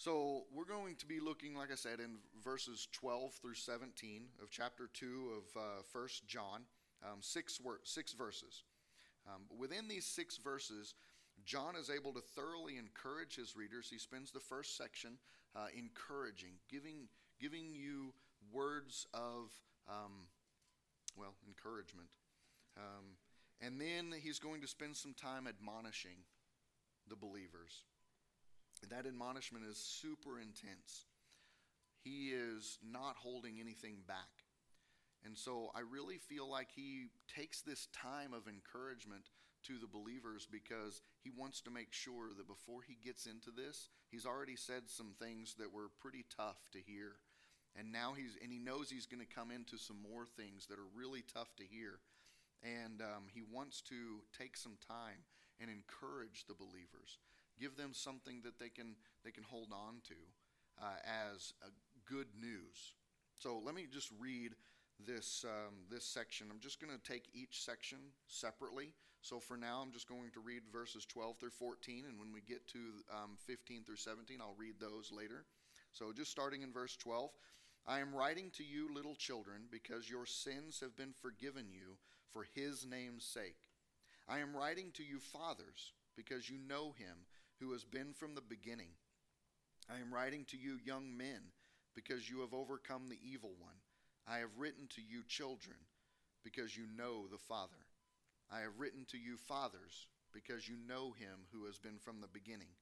So we're going to be looking, like I said, in verses 12 through 17 of chapter 2 of uh, 1 John, um, six, wor- six verses. Um, within these six verses, John is able to thoroughly encourage his readers. He spends the first section uh, encouraging, giving, giving you words of, um, well, encouragement. Um, and then he's going to spend some time admonishing the believers. That admonishment is super intense. He is not holding anything back. And so I really feel like he takes this time of encouragement to the believers because he wants to make sure that before he gets into this, he's already said some things that were pretty tough to hear. And now he's, and he knows he's going to come into some more things that are really tough to hear. And um, he wants to take some time and encourage the believers give them something that they can they can hold on to uh, as good news. So let me just read this um, this section. I'm just going to take each section separately. So for now, I'm just going to read verses 12 through 14, and when we get to um, 15 through 17, I'll read those later. So just starting in verse 12. I am writing to you, little children, because your sins have been forgiven you for his name's sake. I am writing to you, fathers, because you know him who has been from the beginning. I am writing to you, young men, because you have overcome the evil one. I have written to you, children, because you know the Father. I have written to you, fathers, because you know him who has been from the beginning.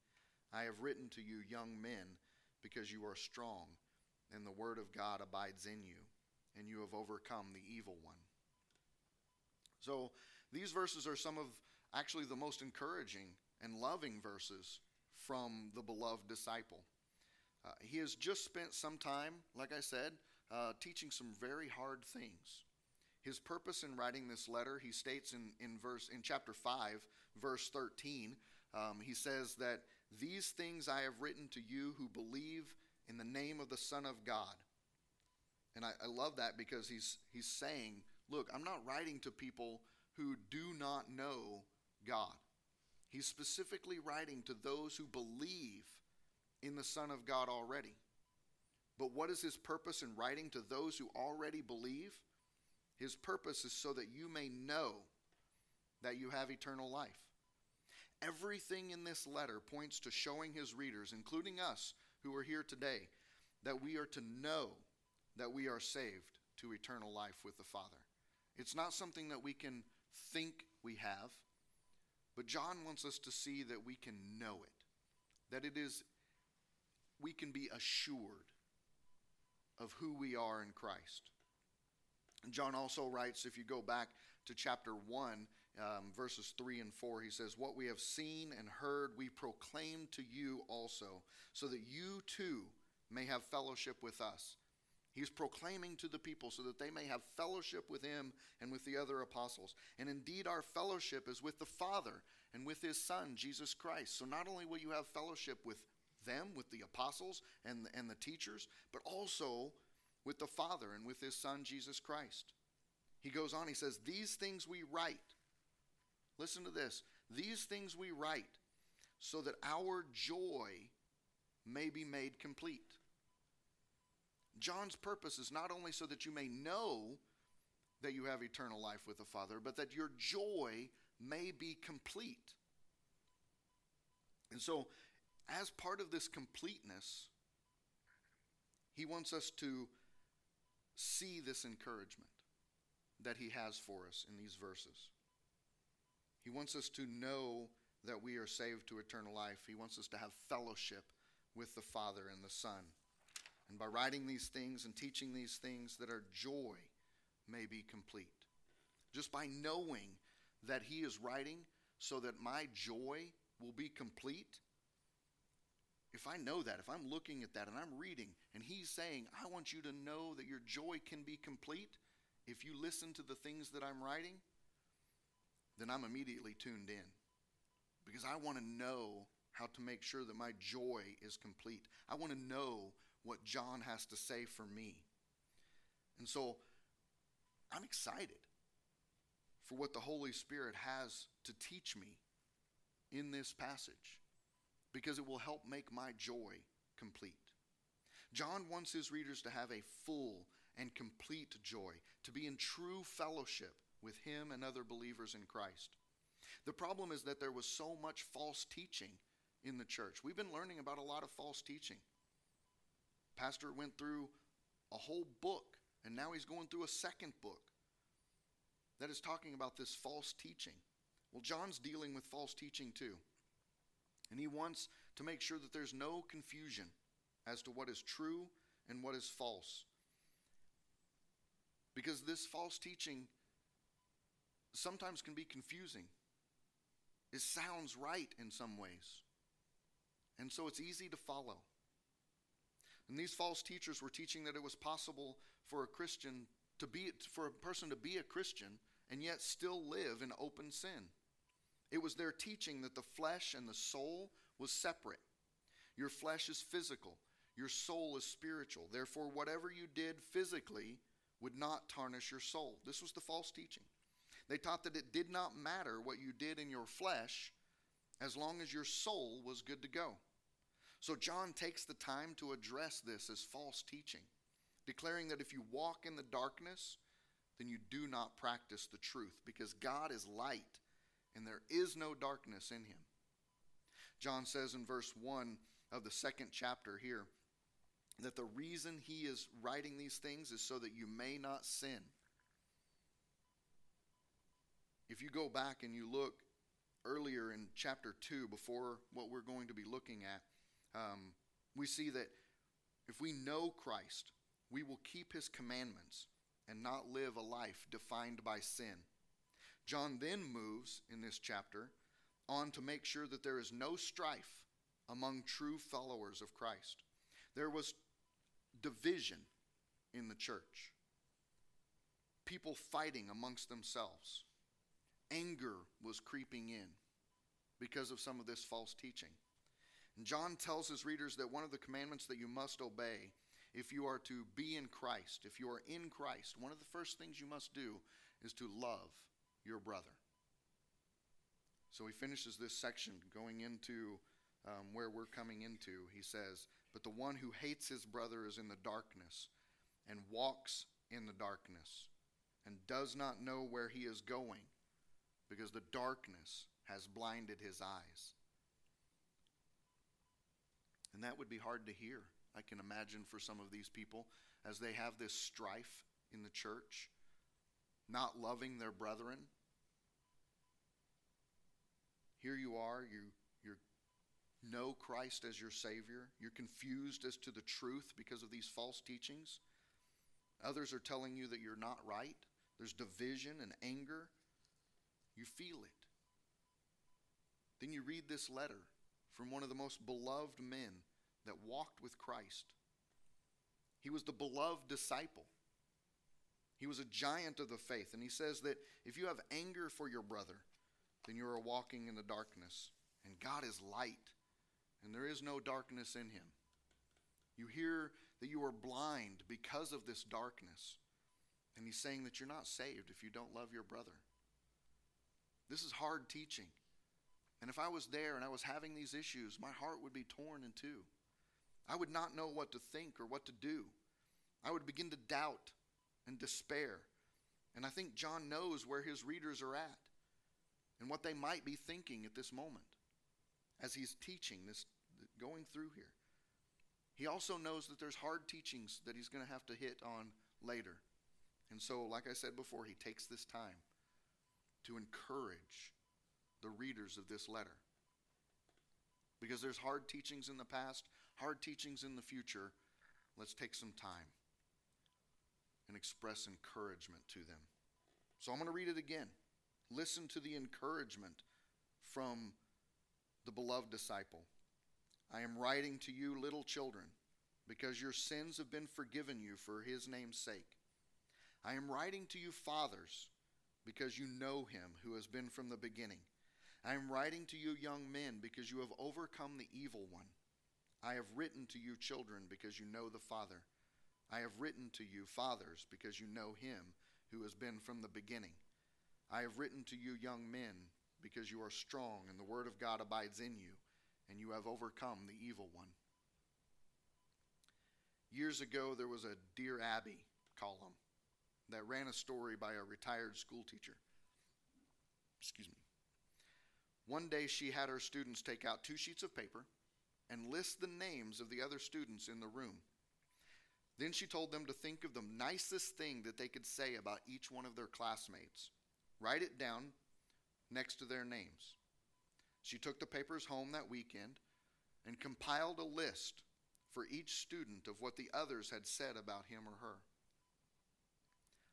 I have written to you, young men, because you are strong, and the word of God abides in you, and you have overcome the evil one. So, these verses are some of actually the most encouraging and loving verses from the beloved disciple. Uh, he has just spent some time, like I said, uh, teaching some very hard things. His purpose in writing this letter, he states in, in verse in chapter 5, verse 13, um, he says that these things I have written to you who believe in the name of the Son of God. And I, I love that because he's he's saying, look, I'm not writing to people who do not know God. He's specifically writing to those who believe in the Son of God already. But what is his purpose in writing to those who already believe? His purpose is so that you may know that you have eternal life. Everything in this letter points to showing his readers, including us who are here today, that we are to know that we are saved to eternal life with the Father. It's not something that we can think we have. But John wants us to see that we can know it, that it is, we can be assured of who we are in Christ. John also writes, if you go back to chapter 1, um, verses 3 and 4, he says, What we have seen and heard, we proclaim to you also, so that you too may have fellowship with us. He's proclaiming to the people so that they may have fellowship with him and with the other apostles. And indeed, our fellowship is with the Father and with his Son, Jesus Christ. So not only will you have fellowship with them, with the apostles and, and the teachers, but also with the Father and with his Son, Jesus Christ. He goes on, he says, These things we write. Listen to this. These things we write so that our joy may be made complete. John's purpose is not only so that you may know that you have eternal life with the Father, but that your joy may be complete. And so, as part of this completeness, he wants us to see this encouragement that he has for us in these verses. He wants us to know that we are saved to eternal life. He wants us to have fellowship with the Father and the Son. And by writing these things and teaching these things, that our joy may be complete. Just by knowing that He is writing so that my joy will be complete. If I know that, if I'm looking at that and I'm reading, and He's saying, I want you to know that your joy can be complete if you listen to the things that I'm writing, then I'm immediately tuned in. Because I want to know how to make sure that my joy is complete. I want to know what John has to say for me. And so I'm excited for what the Holy Spirit has to teach me in this passage because it will help make my joy complete. John wants his readers to have a full and complete joy, to be in true fellowship with him and other believers in Christ. The problem is that there was so much false teaching in the church. We've been learning about a lot of false teaching. Pastor went through a whole book, and now he's going through a second book that is talking about this false teaching. Well, John's dealing with false teaching too. And he wants to make sure that there's no confusion as to what is true and what is false. Because this false teaching sometimes can be confusing. It sounds right in some ways. And so it's easy to follow. And these false teachers were teaching that it was possible for a Christian to be for a person to be a Christian and yet still live in open sin. It was their teaching that the flesh and the soul was separate. Your flesh is physical, your soul is spiritual. Therefore, whatever you did physically would not tarnish your soul. This was the false teaching. They taught that it did not matter what you did in your flesh as long as your soul was good to go. So, John takes the time to address this as false teaching, declaring that if you walk in the darkness, then you do not practice the truth, because God is light and there is no darkness in him. John says in verse 1 of the second chapter here that the reason he is writing these things is so that you may not sin. If you go back and you look earlier in chapter 2, before what we're going to be looking at, um, we see that if we know Christ, we will keep his commandments and not live a life defined by sin. John then moves in this chapter on to make sure that there is no strife among true followers of Christ. There was division in the church, people fighting amongst themselves. Anger was creeping in because of some of this false teaching. And John tells his readers that one of the commandments that you must obey if you are to be in Christ, if you are in Christ, one of the first things you must do is to love your brother. So he finishes this section going into um, where we're coming into. He says, But the one who hates his brother is in the darkness and walks in the darkness and does not know where he is going because the darkness has blinded his eyes. And that would be hard to hear, I can imagine, for some of these people as they have this strife in the church, not loving their brethren. Here you are, you, you know Christ as your Savior. You're confused as to the truth because of these false teachings. Others are telling you that you're not right. There's division and anger. You feel it. Then you read this letter from one of the most beloved men that walked with Christ. He was the beloved disciple. He was a giant of the faith. And he says that if you have anger for your brother, then you are walking in the darkness. And God is light, and there is no darkness in him. You hear that you are blind because of this darkness. And he's saying that you're not saved if you don't love your brother. This is hard teaching. And if I was there and I was having these issues, my heart would be torn in two. I would not know what to think or what to do. I would begin to doubt and despair. And I think John knows where his readers are at and what they might be thinking at this moment as he's teaching this, going through here. He also knows that there's hard teachings that he's going to have to hit on later. And so, like I said before, he takes this time to encourage the readers of this letter. Because there's hard teachings in the past, hard teachings in the future. Let's take some time and express encouragement to them. So I'm going to read it again. Listen to the encouragement from the beloved disciple. I am writing to you, little children, because your sins have been forgiven you for his name's sake. I am writing to you, fathers because you know him who has been from the beginning. I am writing to you, young men, because you have overcome the evil one. I have written to you, children, because you know the Father. I have written to you, fathers, because you know him who has been from the beginning. I have written to you, young men, because you are strong, and the word of God abides in you, and you have overcome the evil one. Years ago, there was a Dear Abby column that ran a story by a retired school teacher. Excuse me. One day, she had her students take out two sheets of paper and list the names of the other students in the room. Then she told them to think of the nicest thing that they could say about each one of their classmates. Write it down next to their names. She took the papers home that weekend and compiled a list for each student of what the others had said about him or her.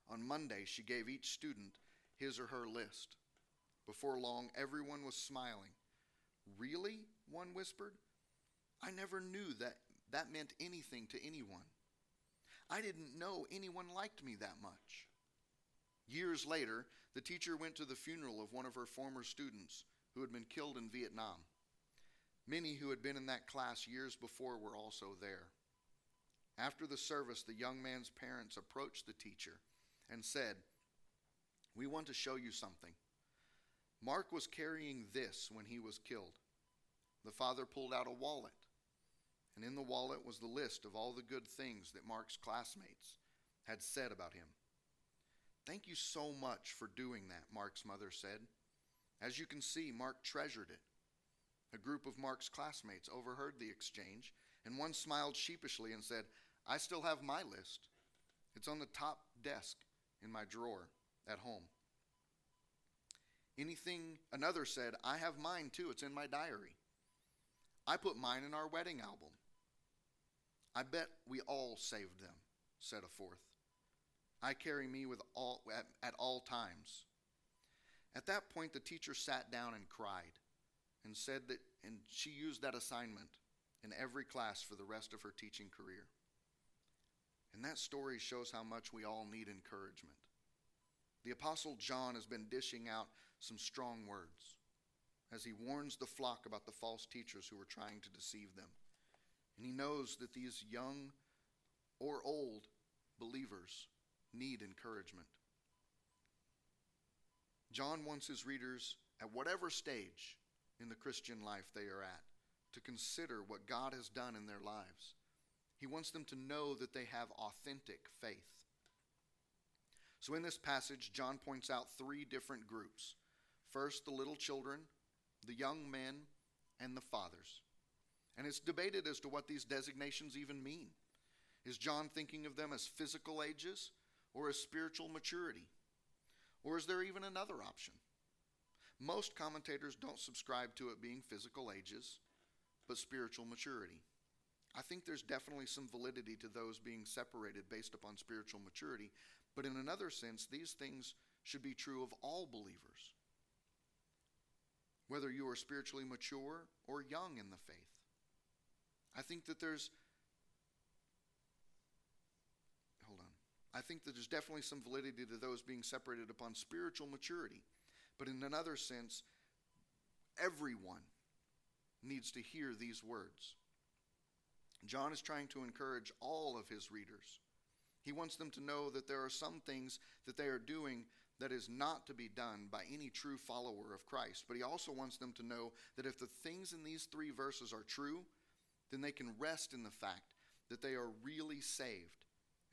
On Monday, she gave each student his or her list. Before long, everyone was smiling. Really? One whispered. I never knew that that meant anything to anyone. I didn't know anyone liked me that much. Years later, the teacher went to the funeral of one of her former students who had been killed in Vietnam. Many who had been in that class years before were also there. After the service, the young man's parents approached the teacher and said, We want to show you something. Mark was carrying this when he was killed. The father pulled out a wallet, and in the wallet was the list of all the good things that Mark's classmates had said about him. Thank you so much for doing that, Mark's mother said. As you can see, Mark treasured it. A group of Mark's classmates overheard the exchange, and one smiled sheepishly and said, I still have my list. It's on the top desk in my drawer at home. Anything, another said, I have mine too. It's in my diary. I put mine in our wedding album. I bet we all saved them, said a fourth. I carry me with all, at, at all times. At that point, the teacher sat down and cried and said that, and she used that assignment in every class for the rest of her teaching career. And that story shows how much we all need encouragement. The Apostle John has been dishing out some strong words as he warns the flock about the false teachers who are trying to deceive them. And he knows that these young or old believers need encouragement. John wants his readers, at whatever stage in the Christian life they are at, to consider what God has done in their lives. He wants them to know that they have authentic faith. So, in this passage, John points out three different groups first, the little children, the young men, and the fathers. And it's debated as to what these designations even mean. Is John thinking of them as physical ages or as spiritual maturity? Or is there even another option? Most commentators don't subscribe to it being physical ages, but spiritual maturity. I think there's definitely some validity to those being separated based upon spiritual maturity, but in another sense, these things should be true of all believers, whether you are spiritually mature or young in the faith. I think that there's hold on. I think that there's definitely some validity to those being separated upon spiritual maturity. But in another sense, everyone needs to hear these words. John is trying to encourage all of his readers. He wants them to know that there are some things that they are doing that is not to be done by any true follower of Christ. But he also wants them to know that if the things in these three verses are true, then they can rest in the fact that they are really saved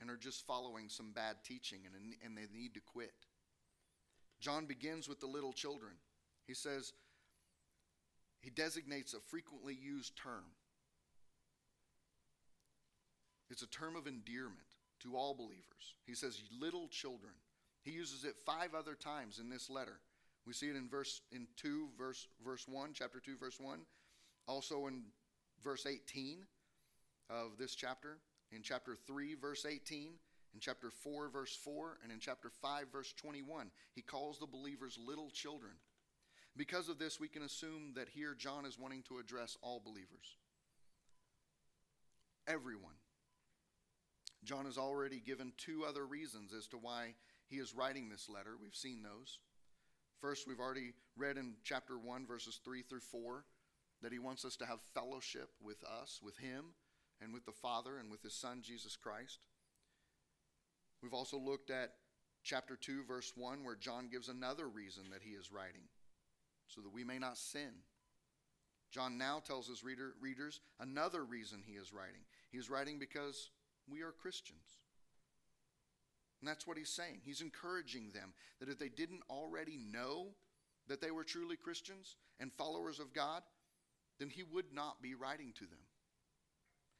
and are just following some bad teaching and, and they need to quit. John begins with the little children. He says, he designates a frequently used term. It's a term of endearment to all believers. He says, little children. He uses it five other times in this letter. We see it in verse in 2 verse verse 1, chapter 2 verse 1, also in verse 18 of this chapter, in chapter 3 verse 18, in chapter 4, verse 4, and in chapter 5, verse 21, he calls the believers little children. Because of this, we can assume that here John is wanting to address all believers. Everyone. John has already given two other reasons as to why he is writing this letter. We've seen those. First, we've already read in chapter 1, verses 3 through 4, that he wants us to have fellowship with us, with him, and with the Father, and with his Son, Jesus Christ. We've also looked at chapter 2, verse 1, where John gives another reason that he is writing, so that we may not sin. John now tells his reader, readers another reason he is writing. He is writing because we are Christians. And that's what he's saying. He's encouraging them that if they didn't already know that they were truly Christians and followers of God, then he would not be writing to them.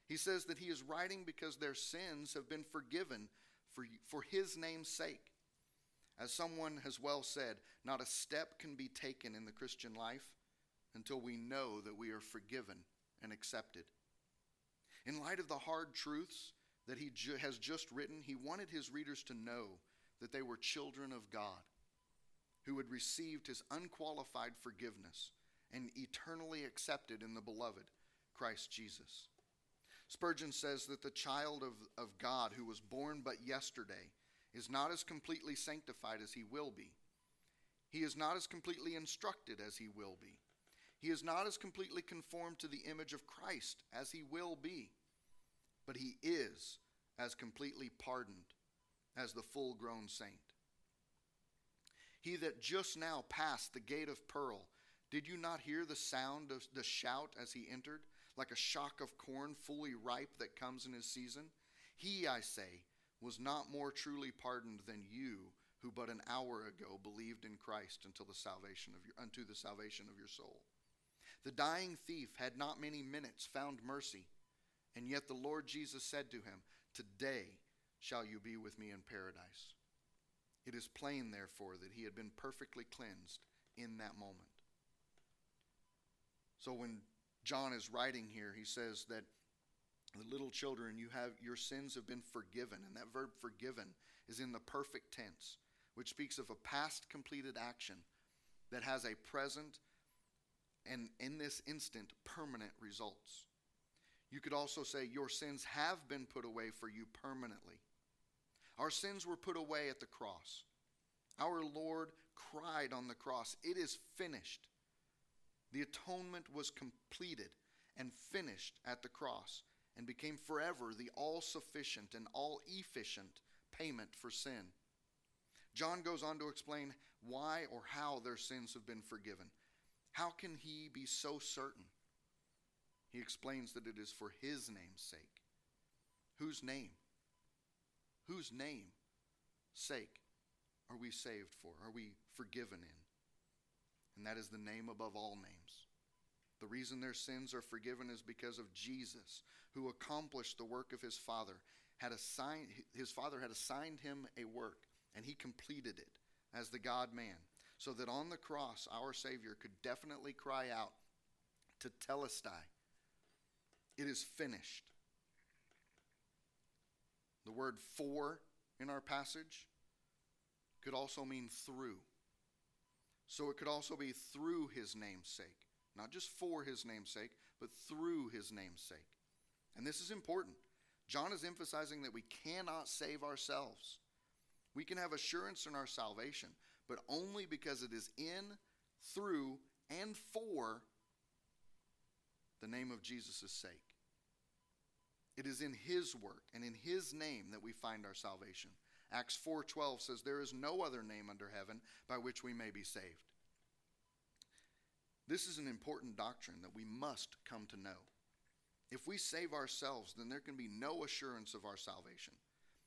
He says that he is writing because their sins have been forgiven for, for his name's sake. As someone has well said, not a step can be taken in the Christian life until we know that we are forgiven and accepted. In light of the hard truths that he ju- has just written, he wanted his readers to know that they were children of God who had received his unqualified forgiveness and eternally accepted in the beloved Christ Jesus. Spurgeon says that the child of, of God who was born but yesterday is not as completely sanctified as he will be. He is not as completely instructed as he will be. He is not as completely conformed to the image of Christ as he will be. But he is as completely pardoned as the full grown saint. He that just now passed the gate of pearl, did you not hear the sound of the shout as he entered, like a shock of corn fully ripe that comes in his season? He, I say, was not more truly pardoned than you who but an hour ago believed in Christ until the salvation of your, unto the salvation of your soul. The dying thief had not many minutes found mercy, and yet the Lord Jesus said to him, Today shall you be with me in paradise. It is plain, therefore, that he had been perfectly cleansed in that moment. So when John is writing here, he says that the little children, you have your sins have been forgiven, and that verb forgiven is in the perfect tense, which speaks of a past completed action that has a present and in this instant permanent results. You could also say your sins have been put away for you permanently. Our sins were put away at the cross. Our Lord cried on the cross, It is finished. The atonement was completed and finished at the cross and became forever the all sufficient and all efficient payment for sin. John goes on to explain why or how their sins have been forgiven. How can he be so certain? He explains that it is for his name's sake. Whose name? Whose name sake are we saved for? Are we forgiven in? And that is the name above all names. The reason their sins are forgiven is because of Jesus, who accomplished the work of his Father. Had assigned, his Father had assigned him a work, and he completed it as the God man, so that on the cross our Savior could definitely cry out to telestai, It is finished. The word for in our passage could also mean through. So it could also be through his namesake. Not just for his namesake, but through his namesake. And this is important. John is emphasizing that we cannot save ourselves. We can have assurance in our salvation, but only because it is in, through, and for the name of Jesus' sake. It is in his work and in his name that we find our salvation. Acts 4:12 says there is no other name under heaven by which we may be saved. This is an important doctrine that we must come to know. If we save ourselves, then there can be no assurance of our salvation.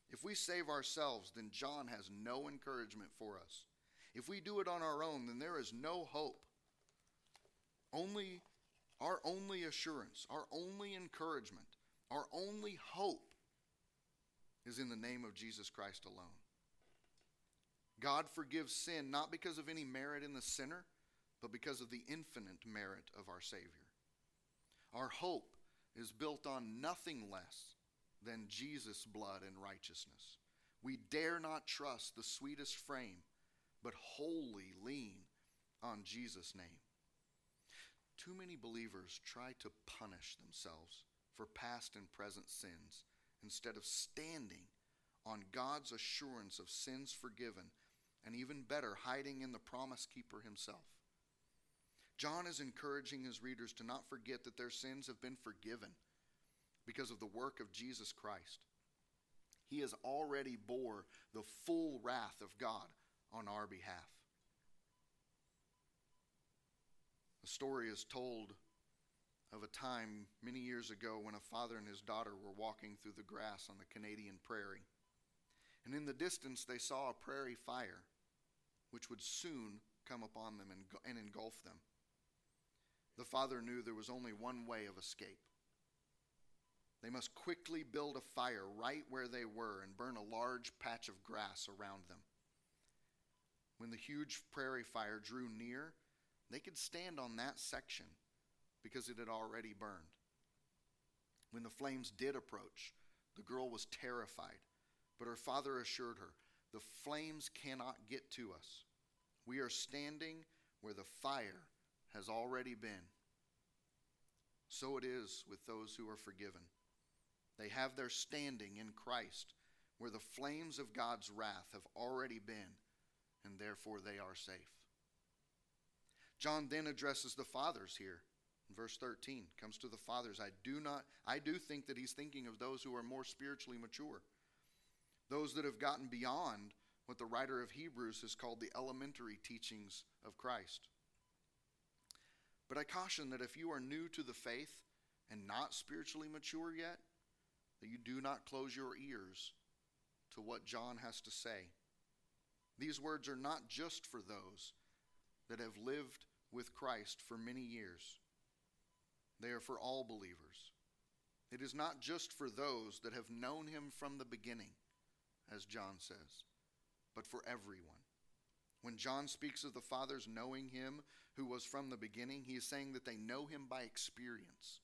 If we save ourselves, then John has no encouragement for us. If we do it on our own, then there is no hope. Only our only assurance, our only encouragement, our only hope is in the name of Jesus Christ alone. God forgives sin not because of any merit in the sinner, but because of the infinite merit of our Savior. Our hope is built on nothing less than Jesus' blood and righteousness. We dare not trust the sweetest frame, but wholly lean on Jesus' name. Too many believers try to punish themselves for past and present sins instead of standing on God's assurance of sins forgiven and even better, hiding in the promise keeper himself. John is encouraging his readers to not forget that their sins have been forgiven because of the work of Jesus Christ. He has already bore the full wrath of God on our behalf. The story is told of a time many years ago when a father and his daughter were walking through the grass on the Canadian prairie. And in the distance, they saw a prairie fire, which would soon come upon them and, and engulf them. The father knew there was only one way of escape. They must quickly build a fire right where they were and burn a large patch of grass around them. When the huge prairie fire drew near, they could stand on that section because it had already burned. When the flames did approach, the girl was terrified, but her father assured her, The flames cannot get to us. We are standing where the fire has already been. So it is with those who are forgiven. They have their standing in Christ, where the flames of God's wrath have already been, and therefore they are safe. John then addresses the fathers here. Verse 13 comes to the fathers. I do not I do think that he's thinking of those who are more spiritually mature. Those that have gotten beyond what the writer of Hebrews has called the elementary teachings of Christ. But I caution that if you are new to the faith and not spiritually mature yet, that you do not close your ears to what John has to say. These words are not just for those that have lived with Christ for many years, they are for all believers. It is not just for those that have known him from the beginning, as John says, but for everyone. When John speaks of the fathers knowing him who was from the beginning, he is saying that they know him by experience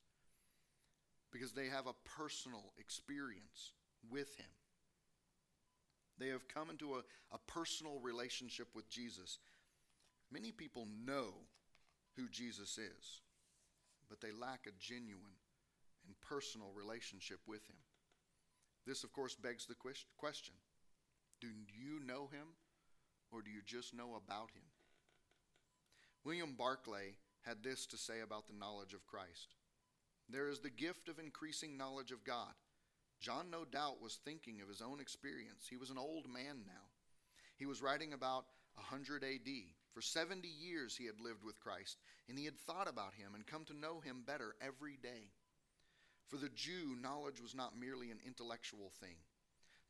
because they have a personal experience with him. They have come into a, a personal relationship with Jesus. Many people know who Jesus is, but they lack a genuine and personal relationship with him. This, of course, begs the question Do you know him, or do you just know about him? William Barclay had this to say about the knowledge of Christ There is the gift of increasing knowledge of God. John, no doubt, was thinking of his own experience. He was an old man now. He was writing about 100 AD. For 70 years he had lived with Christ, and he had thought about him and come to know him better every day. For the Jew, knowledge was not merely an intellectual thing.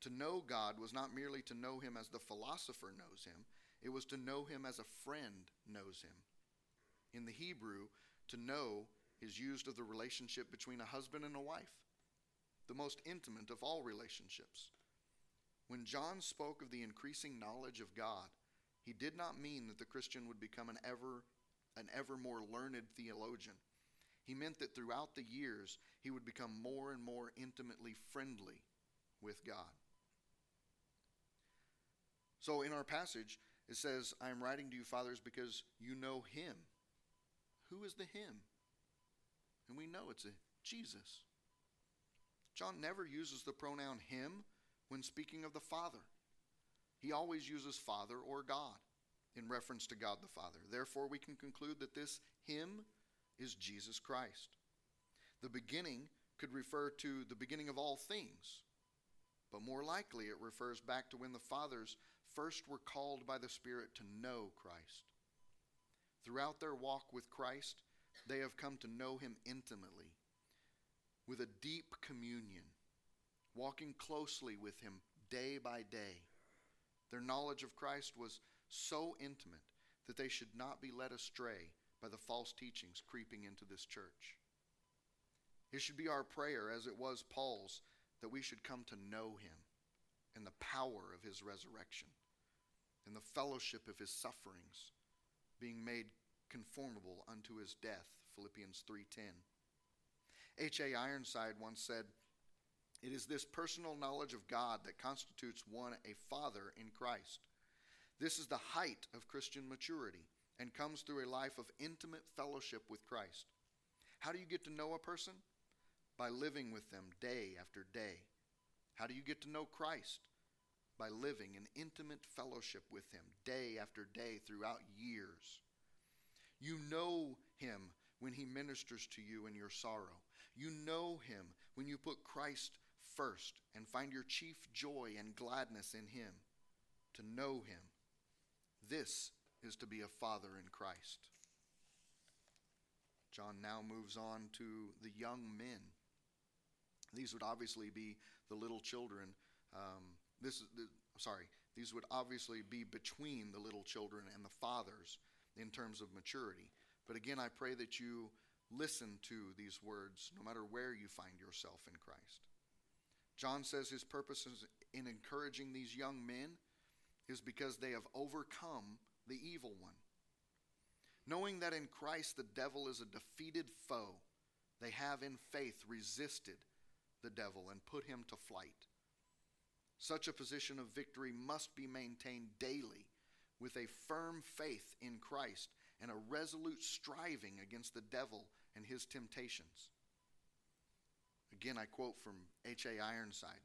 To know God was not merely to know him as the philosopher knows him, it was to know him as a friend knows him. In the Hebrew, to know is used of the relationship between a husband and a wife, the most intimate of all relationships. When John spoke of the increasing knowledge of God, he did not mean that the Christian would become an ever an ever more learned theologian. He meant that throughout the years he would become more and more intimately friendly with God. So in our passage, it says, I am writing to you, fathers, because you know him. Who is the him? And we know it's a Jesus. John never uses the pronoun him when speaking of the Father. He always uses Father or God in reference to God the Father. Therefore, we can conclude that this him is Jesus Christ. The beginning could refer to the beginning of all things, but more likely it refers back to when the fathers first were called by the Spirit to know Christ. Throughout their walk with Christ, they have come to know him intimately, with a deep communion, walking closely with him day by day their knowledge of Christ was so intimate that they should not be led astray by the false teachings creeping into this church. It should be our prayer, as it was Paul's, that we should come to know him and the power of his resurrection and the fellowship of his sufferings, being made conformable unto his death. Philippians 3:10. H.A. Ironside once said, it is this personal knowledge of God that constitutes one a father in Christ. This is the height of Christian maturity and comes through a life of intimate fellowship with Christ. How do you get to know a person? By living with them day after day. How do you get to know Christ? By living in intimate fellowship with Him day after day throughout years. You know Him when He ministers to you in your sorrow. You know Him when you put Christ first and find your chief joy and gladness in Him, to know Him. This is to be a father in Christ. John now moves on to the young men. These would obviously be the little children. Um, this is the, sorry. These would obviously be between the little children and the fathers in terms of maturity. But again, I pray that you listen to these words no matter where you find yourself in Christ. John says his purpose in encouraging these young men is because they have overcome the evil one. Knowing that in Christ the devil is a defeated foe, they have in faith resisted the devil and put him to flight. Such a position of victory must be maintained daily with a firm faith in Christ and a resolute striving against the devil and his temptations. Again, I quote from H.A. Ironside.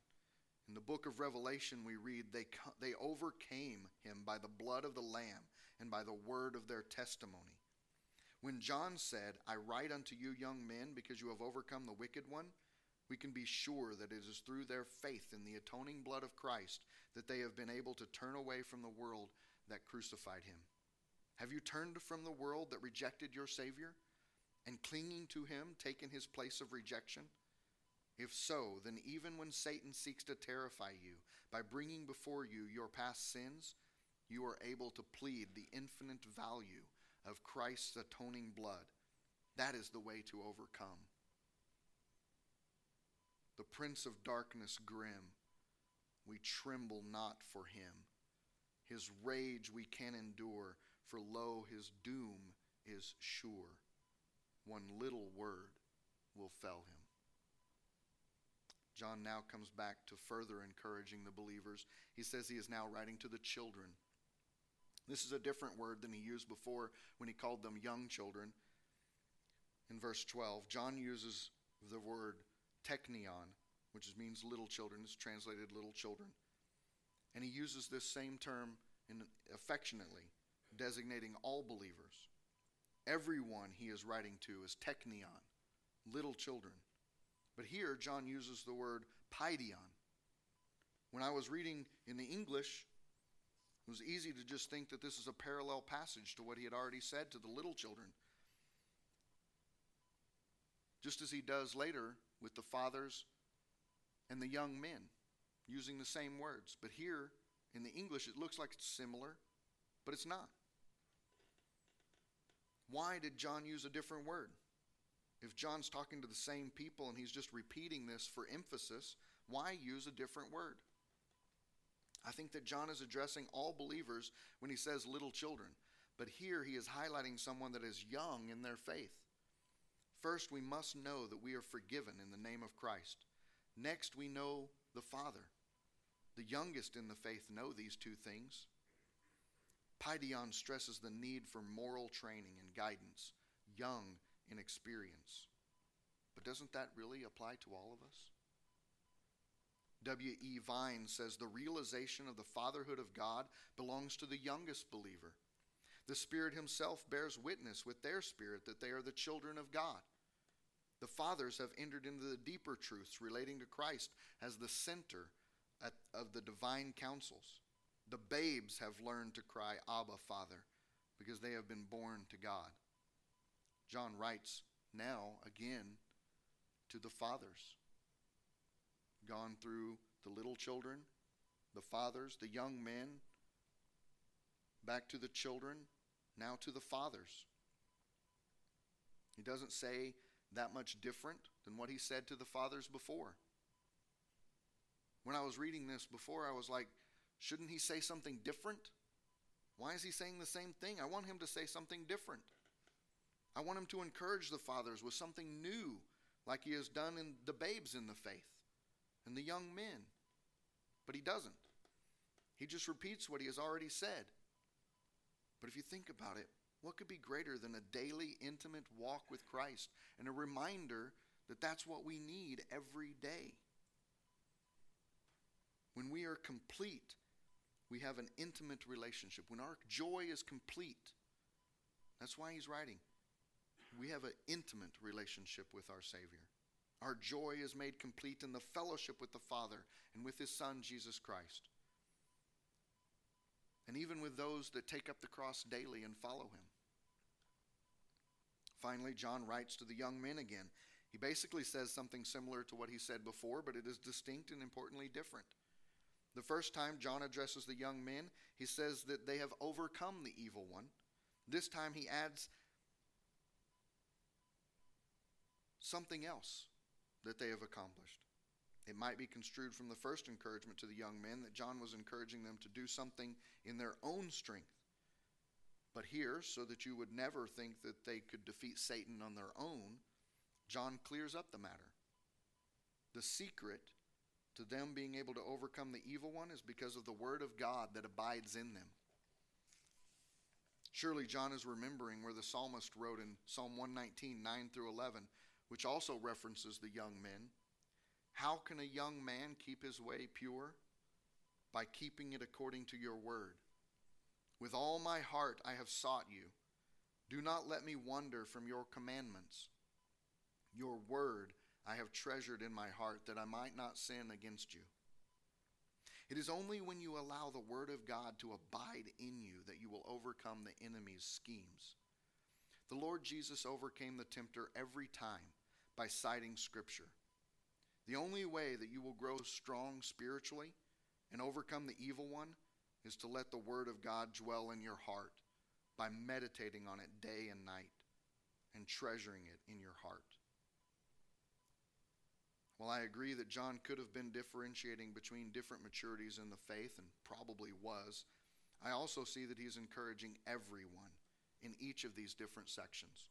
In the book of Revelation, we read, they, they overcame him by the blood of the Lamb and by the word of their testimony. When John said, I write unto you, young men, because you have overcome the wicked one, we can be sure that it is through their faith in the atoning blood of Christ that they have been able to turn away from the world that crucified him. Have you turned from the world that rejected your Savior and clinging to him taken his place of rejection? If so, then even when Satan seeks to terrify you by bringing before you your past sins, you are able to plead the infinite value of Christ's atoning blood. That is the way to overcome. The prince of darkness grim, we tremble not for him. His rage we can endure, for lo, his doom is sure. One little word will fell him. John now comes back to further encouraging the believers. He says he is now writing to the children. This is a different word than he used before when he called them young children. In verse 12, John uses the word teknion, which means little children. It's translated little children. And he uses this same term in, affectionately, designating all believers. Everyone he is writing to is teknion, little children. But here, John uses the word paidion. When I was reading in the English, it was easy to just think that this is a parallel passage to what he had already said to the little children. Just as he does later with the fathers and the young men, using the same words. But here in the English, it looks like it's similar, but it's not. Why did John use a different word? If John's talking to the same people and he's just repeating this for emphasis, why use a different word? I think that John is addressing all believers when he says little children, but here he is highlighting someone that is young in their faith. First, we must know that we are forgiven in the name of Christ. Next, we know the Father. The youngest in the faith know these two things. Paidion stresses the need for moral training and guidance, young in experience. But doesn't that really apply to all of us? W.E. Vine says the realization of the fatherhood of God belongs to the youngest believer. The Spirit Himself bears witness with their spirit that they are the children of God. The fathers have entered into the deeper truths relating to Christ as the center at, of the divine counsels. The babes have learned to cry, Abba, Father, because they have been born to God. John writes now again to the fathers, gone through the little children, the fathers, the young men, back to the children, now to the fathers. He doesn't say that much different than what he said to the fathers before. When I was reading this before, I was like, shouldn't he say something different? Why is he saying the same thing? I want him to say something different. I want him to encourage the fathers with something new, like he has done in the babes in the faith and the young men. But he doesn't. He just repeats what he has already said. But if you think about it, what could be greater than a daily intimate walk with Christ and a reminder that that's what we need every day? When we are complete, we have an intimate relationship. When our joy is complete, that's why he's writing we have an intimate relationship with our Savior. Our joy is made complete in the fellowship with the Father and with His Son, Jesus Christ. And even with those that take up the cross daily and follow Him. Finally, John writes to the young men again. He basically says something similar to what he said before, but it is distinct and importantly different. The first time John addresses the young men, he says that they have overcome the evil one. This time he adds something else that they have accomplished. It might be construed from the first encouragement to the young men that John was encouraging them to do something in their own strength. But here, so that you would never think that they could defeat Satan on their own, John clears up the matter. The secret to them being able to overcome the evil one is because of the word of God that abides in them. Surely John is remembering where the psalmist wrote in Psalm 119, 9 through 11, which also references the young men. How can a young man keep his way pure? By keeping it according to your word. With all my heart I have sought you. Do not let me wander from your commandments. Your word I have treasured in my heart that I might not sin against you. It is only when you allow the Word of God to abide in you that you will overcome the enemy's schemes. The Lord Jesus overcame the tempter every time by citing Scripture. The only way that you will grow strong spiritually and overcome the evil one is to let the Word of God dwell in your heart by meditating on it day and night and treasuring it in your heart. While I agree that John could have been differentiating between different maturities in the faith, and probably was, I also see that he's encouraging everyone in each of these different sections.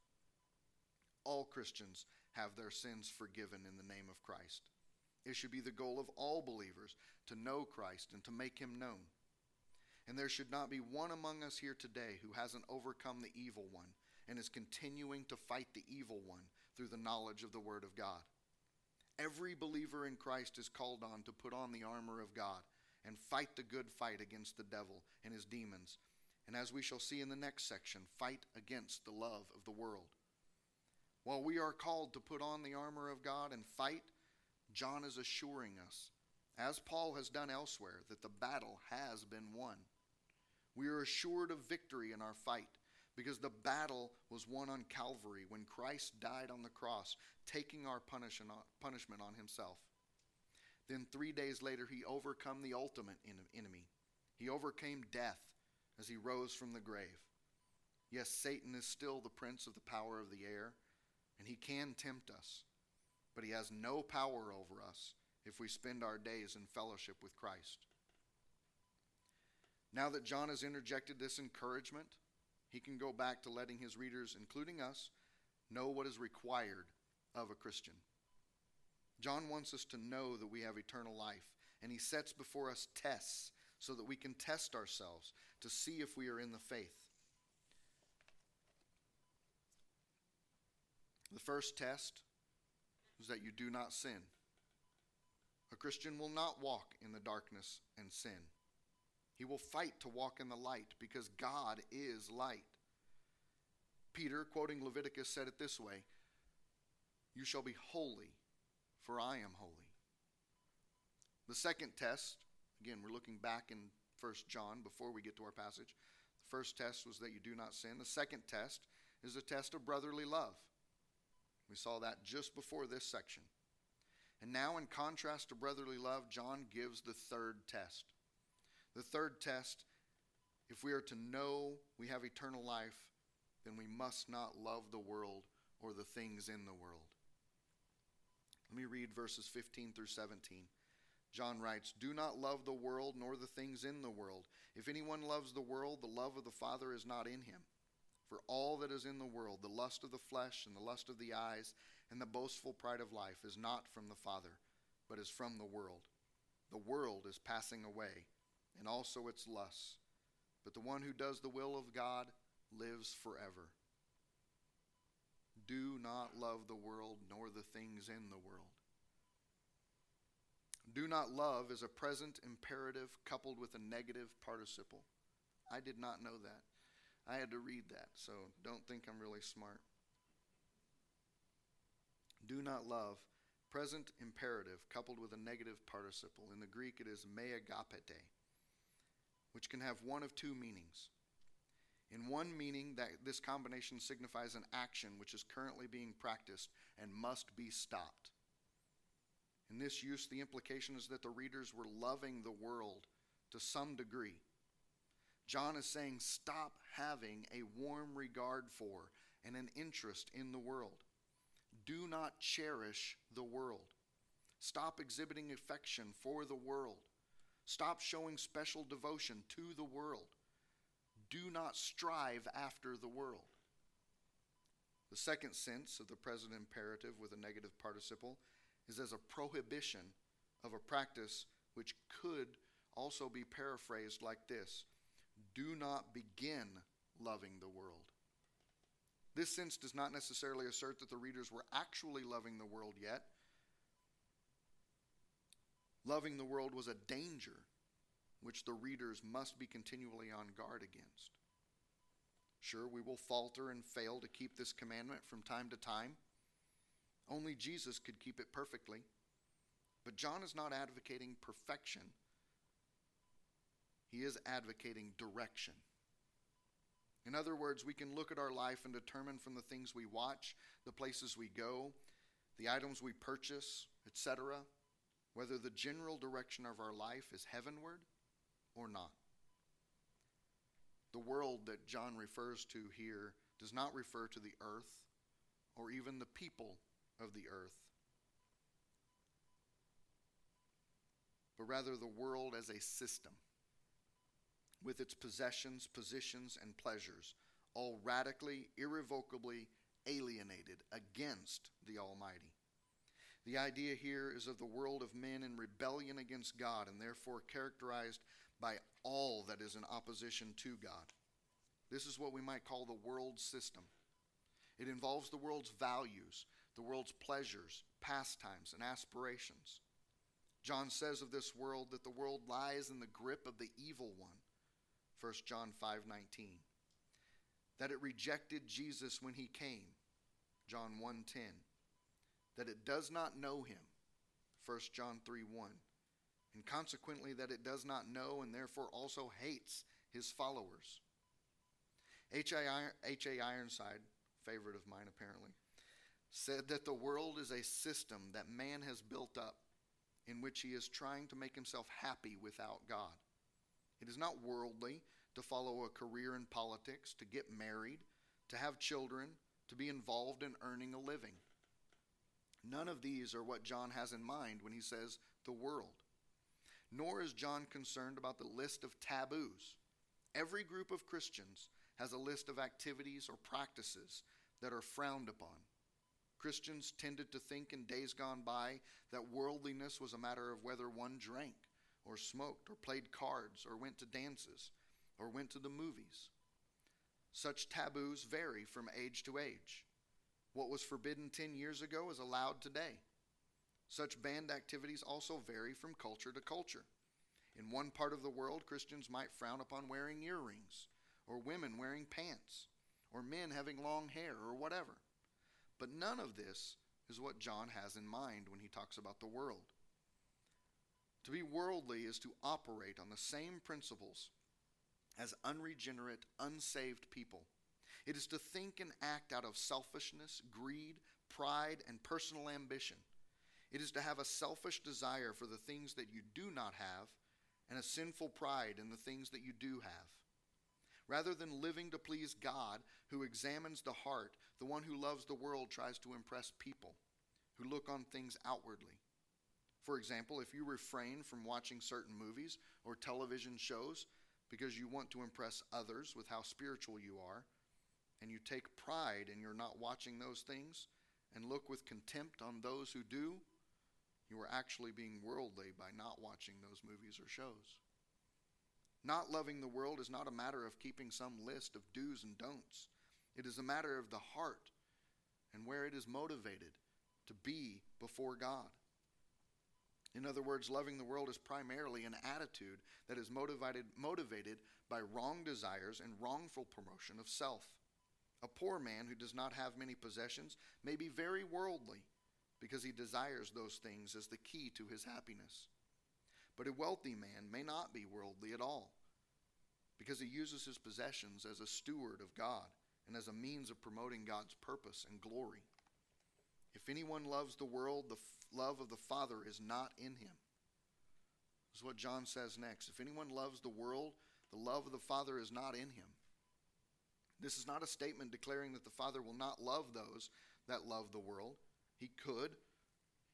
All Christians have their sins forgiven in the name of Christ. It should be the goal of all believers to know Christ and to make him known. And there should not be one among us here today who hasn't overcome the evil one and is continuing to fight the evil one through the knowledge of the Word of God. Every believer in Christ is called on to put on the armor of God and fight the good fight against the devil and his demons. And as we shall see in the next section, fight against the love of the world. While we are called to put on the armor of God and fight, John is assuring us, as Paul has done elsewhere, that the battle has been won. We are assured of victory in our fight because the battle was won on Calvary when Christ died on the cross, taking our punishment on himself. Then three days later, he overcome the ultimate enemy. He overcame death as he rose from the grave. Yes, Satan is still the prince of the power of the air, and he can tempt us, but he has no power over us if we spend our days in fellowship with Christ. Now that John has interjected this encouragement, he can go back to letting his readers, including us, know what is required of a Christian. John wants us to know that we have eternal life, and he sets before us tests so that we can test ourselves to see if we are in the faith. The first test is that you do not sin. A Christian will not walk in the darkness and sin. He will fight to walk in the light because God is light. Peter, quoting Leviticus, said it this way You shall be holy, for I am holy. The second test, again, we're looking back in 1 John before we get to our passage. The first test was that you do not sin. The second test is a test of brotherly love. We saw that just before this section. And now, in contrast to brotherly love, John gives the third test. The third test if we are to know we have eternal life, then we must not love the world or the things in the world. Let me read verses 15 through 17. John writes, Do not love the world nor the things in the world. If anyone loves the world, the love of the Father is not in him. For all that is in the world, the lust of the flesh and the lust of the eyes and the boastful pride of life, is not from the Father, but is from the world. The world is passing away and also its lusts. But the one who does the will of God lives forever. Do not love the world nor the things in the world. Do not love is a present imperative coupled with a negative participle. I did not know that. I had to read that, so don't think I'm really smart. Do not love, present imperative coupled with a negative participle. In the Greek, it is me agapete which can have one of two meanings. In one meaning, that this combination signifies an action which is currently being practiced and must be stopped. In this use, the implication is that the readers were loving the world to some degree. John is saying, stop having a warm regard for and an interest in the world. Do not cherish the world. Stop exhibiting affection for the world. Stop showing special devotion to the world. Do not strive after the world. The second sense of the present imperative with a negative participle is as a prohibition of a practice which could also be paraphrased like this Do not begin loving the world. This sense does not necessarily assert that the readers were actually loving the world yet. Loving the world was a danger which the readers must be continually on guard against. Sure, we will falter and fail to keep this commandment from time to time. Only Jesus could keep it perfectly. But John is not advocating perfection, he is advocating direction. In other words, we can look at our life and determine from the things we watch, the places we go, the items we purchase, etc., whether the general direction of our life is heavenward or not. The world that John refers to here does not refer to the earth or even the people of the earth, but rather the world as a system with its possessions, positions, and pleasures, all radically, irrevocably alienated against the Almighty. The idea here is of the world of men in rebellion against God and therefore characterized by all that is in opposition to God. This is what we might call the world system. It involves the world's values, the world's pleasures, pastimes, and aspirations. John says of this world that the world lies in the grip of the evil one. 1 John 5:19. That it rejected Jesus when he came. John 1:10. That it does not know him. 1 John 3:1. And consequently that it does not know and therefore also hates his followers. H.A. Ironside, favorite of mine apparently, said that the world is a system that man has built up in which he is trying to make himself happy without God. It is not worldly to follow a career in politics, to get married, to have children, to be involved in earning a living. None of these are what John has in mind when he says the world. Nor is John concerned about the list of taboos. Every group of Christians has a list of activities or practices that are frowned upon. Christians tended to think in days gone by that worldliness was a matter of whether one drank or smoked or played cards or went to dances or went to the movies. Such taboos vary from age to age. What was forbidden 10 years ago is allowed today. Such banned activities also vary from culture to culture. In one part of the world, Christians might frown upon wearing earrings, or women wearing pants, or men having long hair, or whatever. But none of this is what John has in mind when he talks about the world. To be worldly is to operate on the same principles as unregenerate, unsaved people. It is to think and act out of selfishness, greed, pride, and personal ambition. It is to have a selfish desire for the things that you do not have and a sinful pride in the things that you do have. Rather than living to please God, who examines the heart, the one who loves the world tries to impress people who look on things outwardly. For example, if you refrain from watching certain movies or television shows because you want to impress others with how spiritual you are, and you take pride in your not watching those things and look with contempt on those who do, you are actually being worldly by not watching those movies or shows. Not loving the world is not a matter of keeping some list of do's and don'ts. It is a matter of the heart and where it is motivated to be before God. In other words, loving the world is primarily an attitude that is motivated, motivated by wrong desires and wrongful promotion of self. A poor man who does not have many possessions may be very worldly because he desires those things as the key to his happiness. But a wealthy man may not be worldly at all. because he uses his possessions as a steward of God and as a means of promoting God's purpose and glory. If anyone loves the world, the love of the Father is not in him. This is what John says next. If anyone loves the world, the love of the Father is not in him. This is not a statement declaring that the Father will not love those that love the world. He could,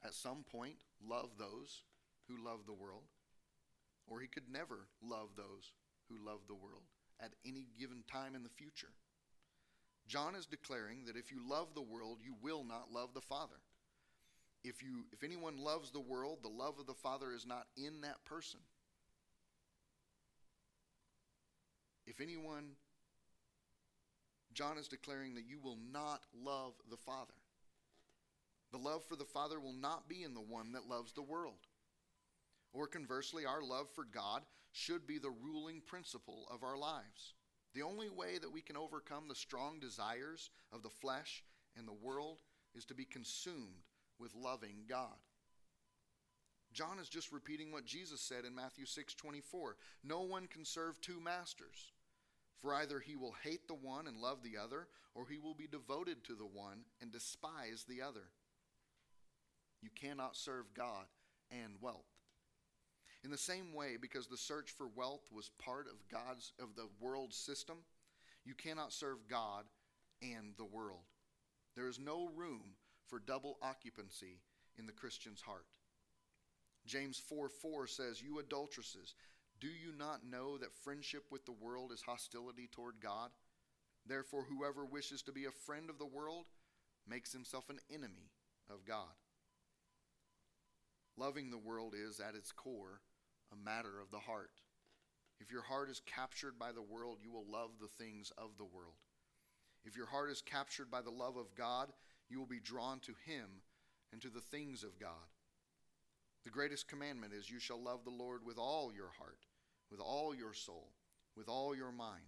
at some point, love those who love the world, or he could never love those who love the world at any given time in the future. John is declaring that if you love the world, you will not love the Father. If you if anyone loves the world, the love of the Father is not in that person. If anyone John is declaring that you will not love the Father. The love for the Father will not be in the one that loves the world. Or conversely, our love for God should be the ruling principle of our lives. The only way that we can overcome the strong desires of the flesh and the world is to be consumed with loving God. John is just repeating what Jesus said in Matthew 6:24. No one can serve two masters, for either he will hate the one and love the other, or he will be devoted to the one and despise the other. You cannot serve God and wealth. In the same way, because the search for wealth was part of God's of the world system, you cannot serve God and the world. There is no room for double occupancy in the Christian's heart. James 4 4 says, You adulteresses, do you not know that friendship with the world is hostility toward God? Therefore, whoever wishes to be a friend of the world makes himself an enemy of God. Loving the world is, at its core, a matter of the heart. If your heart is captured by the world, you will love the things of the world. If your heart is captured by the love of God, you will be drawn to Him and to the things of God. The greatest commandment is, You shall love the Lord with all your heart, with all your soul, with all your mind.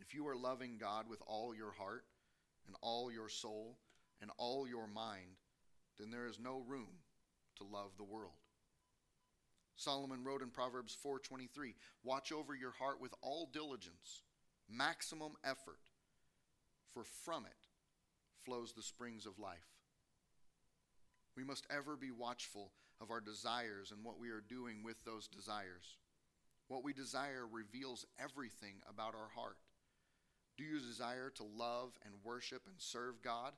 If you are loving God with all your heart, and all your soul, and all your mind, then there is no room to love the world. Solomon wrote in Proverbs 4:23, "Watch over your heart with all diligence, maximum effort, for from it flows the springs of life." We must ever be watchful of our desires and what we are doing with those desires. What we desire reveals everything about our heart. Do you desire to love and worship and serve God?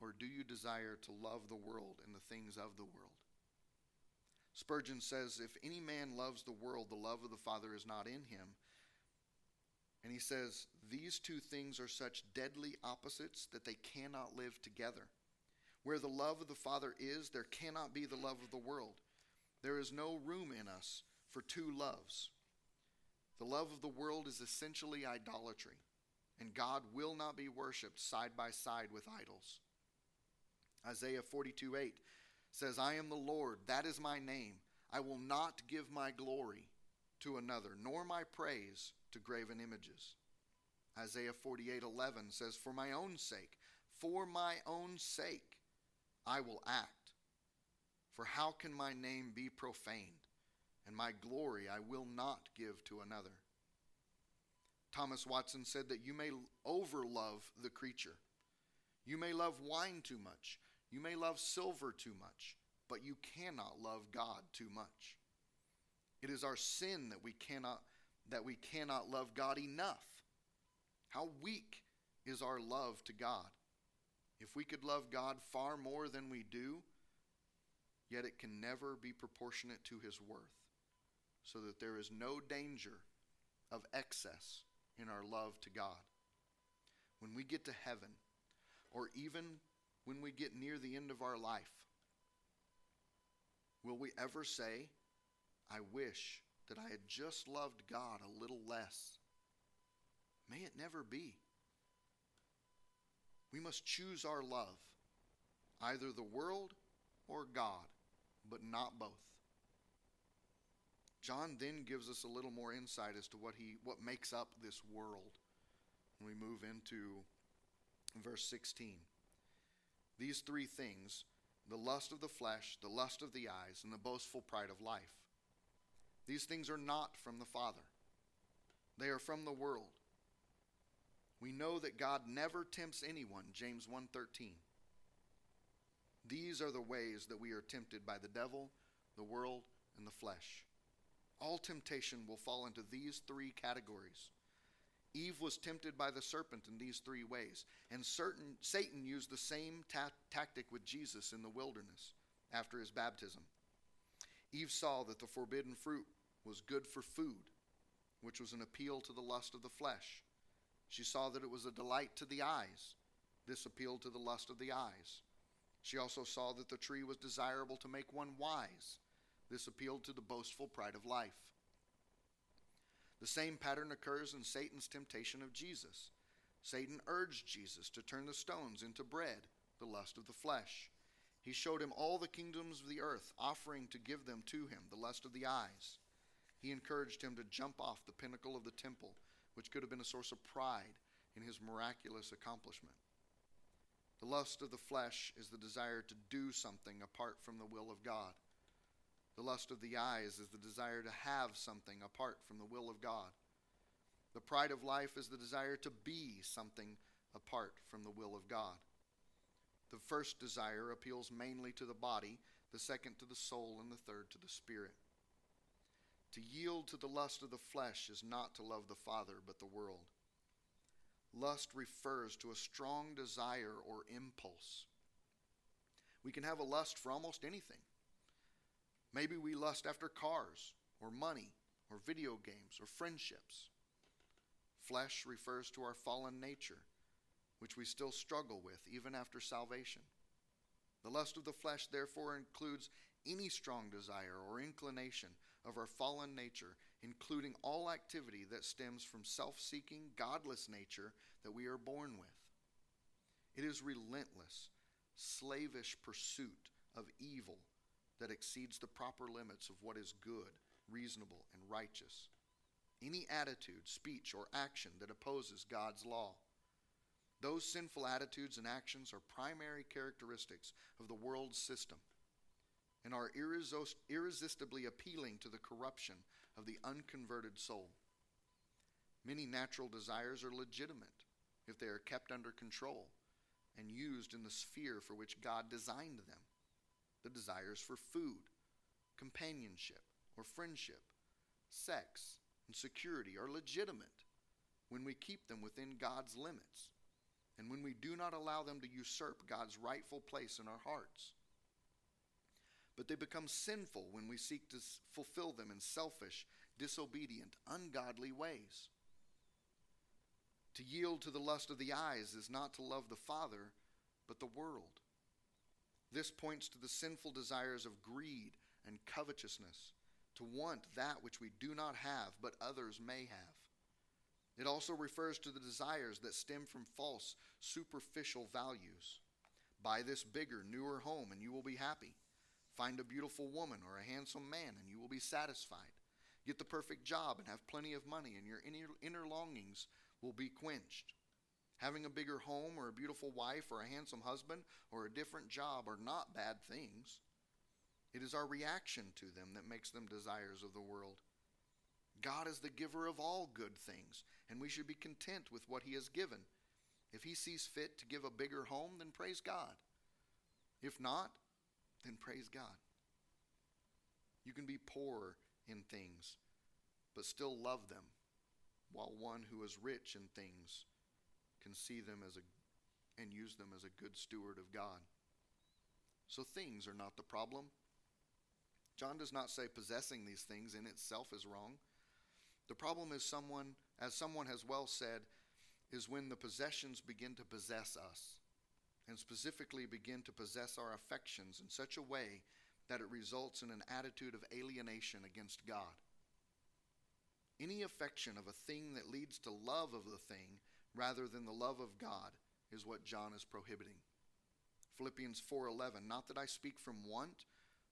Or do you desire to love the world and the things of the world? Spurgeon says, If any man loves the world, the love of the Father is not in him. And he says, These two things are such deadly opposites that they cannot live together. Where the love of the Father is, there cannot be the love of the world. There is no room in us for two loves. The love of the world is essentially idolatry, and God will not be worshiped side by side with idols. Isaiah 42 8 says, I am the Lord, that is my name. I will not give my glory to another, nor my praise to graven images. Isaiah 48:11 says, "For my own sake, for my own sake, I will act. For how can my name be profaned? And my glory I will not give to another." Thomas Watson said that you may overlove the creature. You may love wine too much. You may love silver too much, but you cannot love God too much. It is our sin that we cannot that we cannot love God enough. How weak is our love to God? If we could love God far more than we do, yet it can never be proportionate to his worth, so that there is no danger of excess in our love to God. When we get to heaven, or even when we get near the end of our life? Will we ever say, I wish that I had just loved God a little less? May it never be. We must choose our love, either the world or God, but not both. John then gives us a little more insight as to what he what makes up this world when we move into verse 16. These three things the lust of the flesh, the lust of the eyes, and the boastful pride of life. These things are not from the Father, They are from the world. We know that God never tempts anyone, James 1:13. These are the ways that we are tempted by the devil, the world, and the flesh. All temptation will fall into these three categories. Eve was tempted by the serpent in these three ways, and certain, Satan used the same ta- tactic with Jesus in the wilderness after his baptism. Eve saw that the forbidden fruit was good for food, which was an appeal to the lust of the flesh. She saw that it was a delight to the eyes. This appealed to the lust of the eyes. She also saw that the tree was desirable to make one wise. This appealed to the boastful pride of life. The same pattern occurs in Satan's temptation of Jesus. Satan urged Jesus to turn the stones into bread, the lust of the flesh. He showed him all the kingdoms of the earth, offering to give them to him, the lust of the eyes. He encouraged him to jump off the pinnacle of the temple, which could have been a source of pride in his miraculous accomplishment. The lust of the flesh is the desire to do something apart from the will of God. The lust of the eyes is the desire to have something apart from the will of God. The pride of life is the desire to be something apart from the will of God. The first desire appeals mainly to the body, the second to the soul, and the third to the spirit. To yield to the lust of the flesh is not to love the Father, but the world. Lust refers to a strong desire or impulse. We can have a lust for almost anything. Maybe we lust after cars, or money, or video games, or friendships. Flesh refers to our fallen nature, which we still struggle with even after salvation. The lust of the flesh, therefore, includes any strong desire or inclination of our fallen nature, including all activity that stems from self seeking, godless nature that we are born with. It is relentless, slavish pursuit of evil that exceeds the proper limits of what is good, reasonable, and righteous. Any attitude, speech, or action that opposes God's law. Those sinful attitudes and actions are primary characteristics of the world's system and are irresistibly appealing to the corruption of the unconverted soul. Many natural desires are legitimate if they are kept under control and used in the sphere for which God designed them the desires for food, companionship, or friendship, sex, and security are legitimate when we keep them within God's limits and when we do not allow them to usurp God's rightful place in our hearts. But they become sinful when we seek to fulfill them in selfish, disobedient, ungodly ways. To yield to the lust of the eyes is not to love the Father, but the world. This points to the sinful desires of greed and covetousness, to want that which we do not have, but others may have. It also refers to the desires that stem from false, superficial values. Buy this bigger, newer home, and you will be happy. Find a beautiful woman or a handsome man, and you will be satisfied. Get the perfect job and have plenty of money, and your inner longings will be quenched. Having a bigger home or a beautiful wife or a handsome husband or a different job are not bad things. It is our reaction to them that makes them desires of the world. God is the giver of all good things, and we should be content with what He has given. If He sees fit to give a bigger home, then praise God. If not, then praise God. You can be poor in things, but still love them, while one who is rich in things can see them as a and use them as a good steward of God. So things are not the problem. John does not say possessing these things in itself is wrong. The problem is someone, as someone has well said, is when the possessions begin to possess us, and specifically begin to possess our affections in such a way that it results in an attitude of alienation against God. Any affection of a thing that leads to love of the thing rather than the love of God is what John is prohibiting. Philippians 4:11 Not that I speak from want,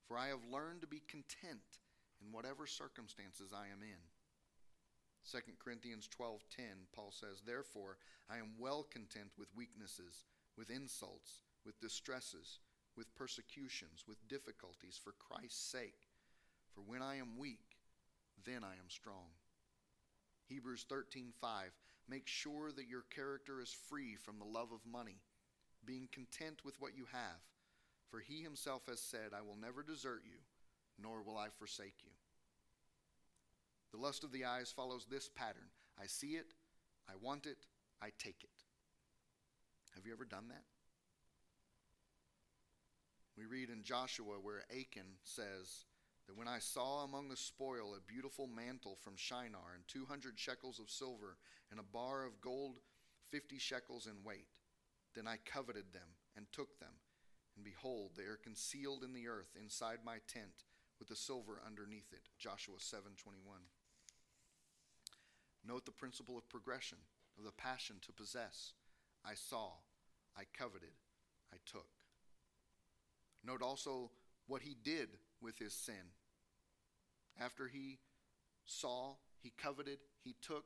for I have learned to be content in whatever circumstances I am in. 2 Corinthians 12:10 Paul says, "Therefore I am well content with weaknesses, with insults, with distresses, with persecutions, with difficulties for Christ's sake. For when I am weak, then I am strong." Hebrews 13:5 Make sure that your character is free from the love of money, being content with what you have. For he himself has said, I will never desert you, nor will I forsake you. The lust of the eyes follows this pattern I see it, I want it, I take it. Have you ever done that? We read in Joshua where Achan says that when I saw among the spoil a beautiful mantle from Shinar and 200 shekels of silver and a bar of gold 50 shekels in weight, then I coveted them and took them. And behold, they are concealed in the earth inside my tent with the silver underneath it. Joshua 7:21. Note the principle of progression of the passion to possess. I saw, I coveted, I took. Note also what he did with his sin. After he saw, he coveted, he took,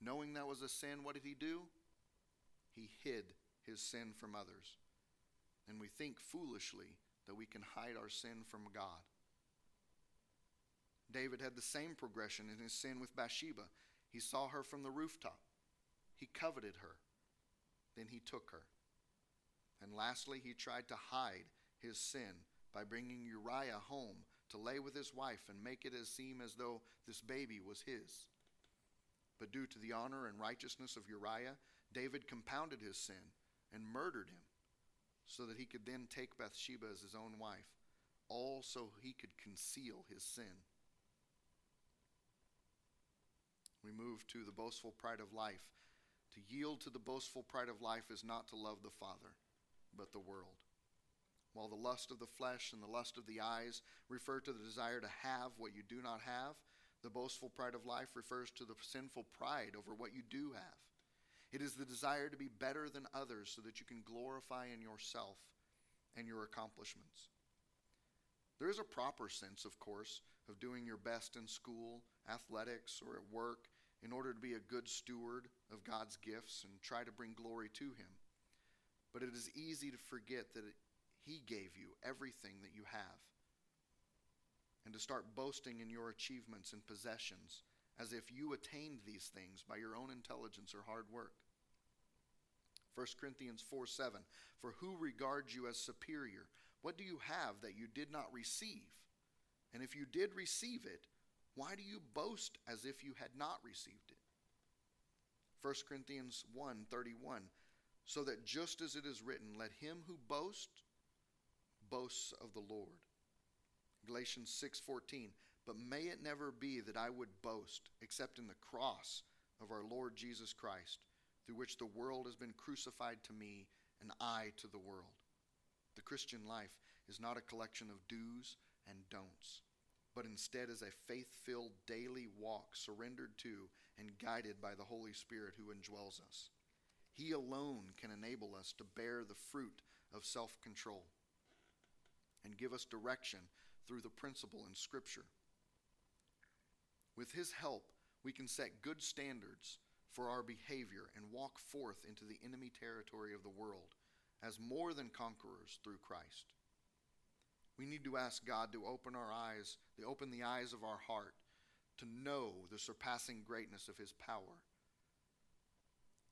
knowing that was a sin, what did he do? He hid his sin from others. And we think foolishly that we can hide our sin from God. David had the same progression in his sin with Bathsheba. He saw her from the rooftop, he coveted her, then he took her. And lastly, he tried to hide his sin by bringing Uriah home to lay with his wife and make it as seem as though this baby was his. But due to the honor and righteousness of Uriah, David compounded his sin and murdered him so that he could then take Bathsheba as his own wife, all so he could conceal his sin. We move to the boastful pride of life. To yield to the boastful pride of life is not to love the Father, but the world. While the lust of the flesh and the lust of the eyes refer to the desire to have what you do not have, the boastful pride of life refers to the sinful pride over what you do have. It is the desire to be better than others so that you can glorify in yourself and your accomplishments. There is a proper sense, of course, of doing your best in school, athletics, or at work in order to be a good steward of God's gifts and try to bring glory to Him. But it is easy to forget that He gave you everything that you have and to start boasting in your achievements and possessions as if you attained these things by your own intelligence or hard work. 1 Corinthians 4 7 For who regards you as superior? What do you have that you did not receive? And if you did receive it, why do you boast as if you had not received it? 1 Corinthians 1 31 So that just as it is written, let him who boasts boasts of the Lord. Galatians 6:14 But may it never be that I would boast except in the cross of our Lord Jesus Christ through which the world has been crucified to me and I to the world. The Christian life is not a collection of do's and don'ts, but instead is a faith-filled daily walk surrendered to and guided by the Holy Spirit who indwells us. He alone can enable us to bear the fruit of self-control and give us direction through the principle in Scripture. With His help, we can set good standards for our behavior and walk forth into the enemy territory of the world as more than conquerors through Christ. We need to ask God to open our eyes, to open the eyes of our heart, to know the surpassing greatness of His power